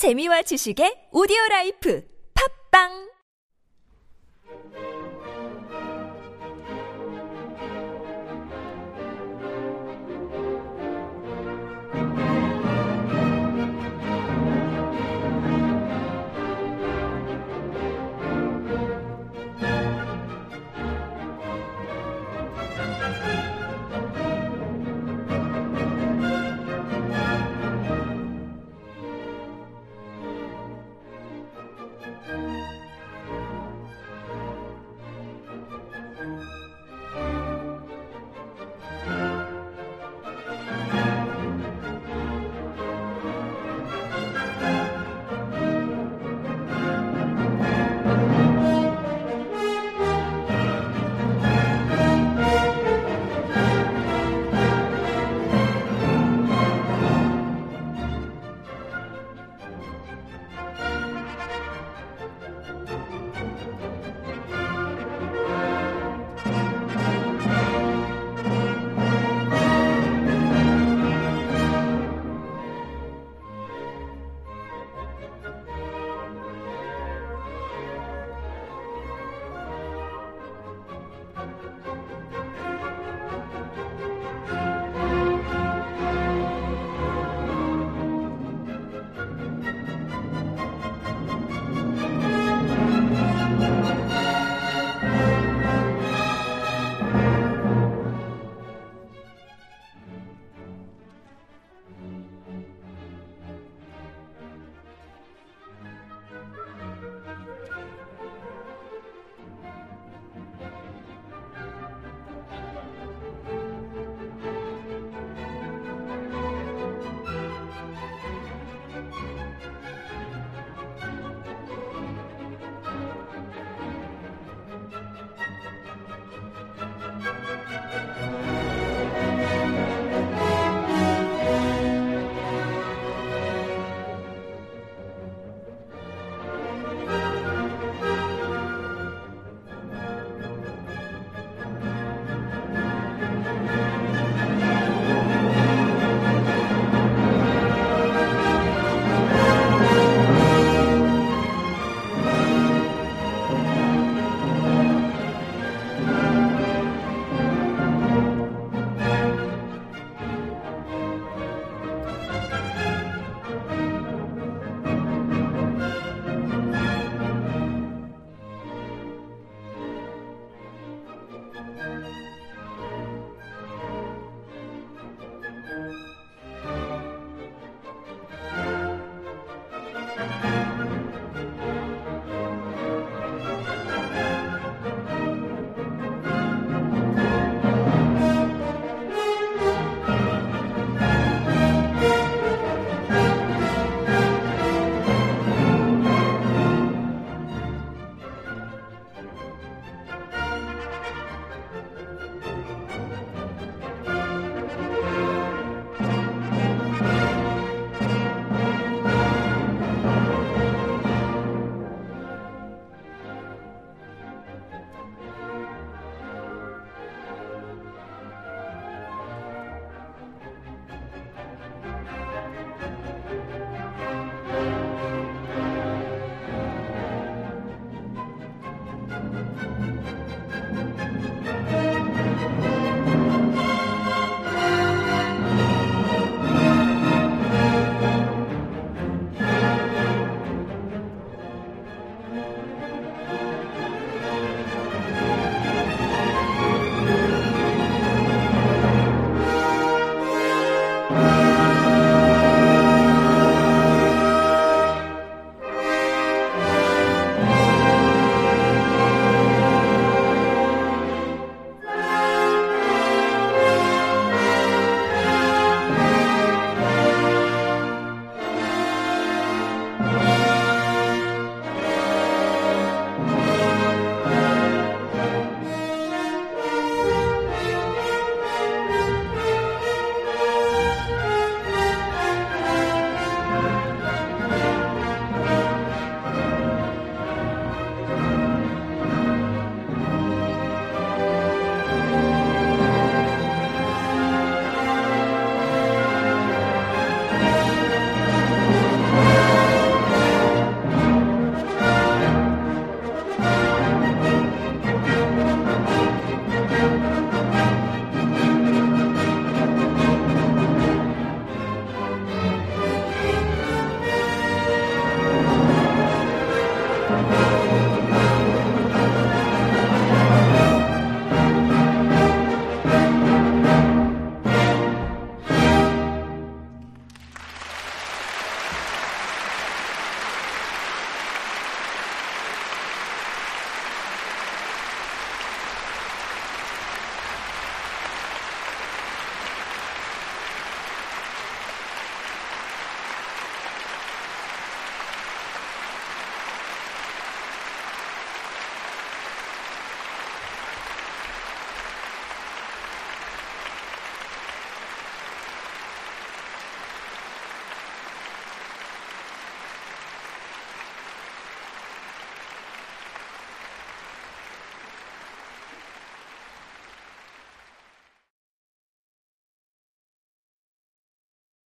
재미와 지식의 오디오 라이프. 팝빵!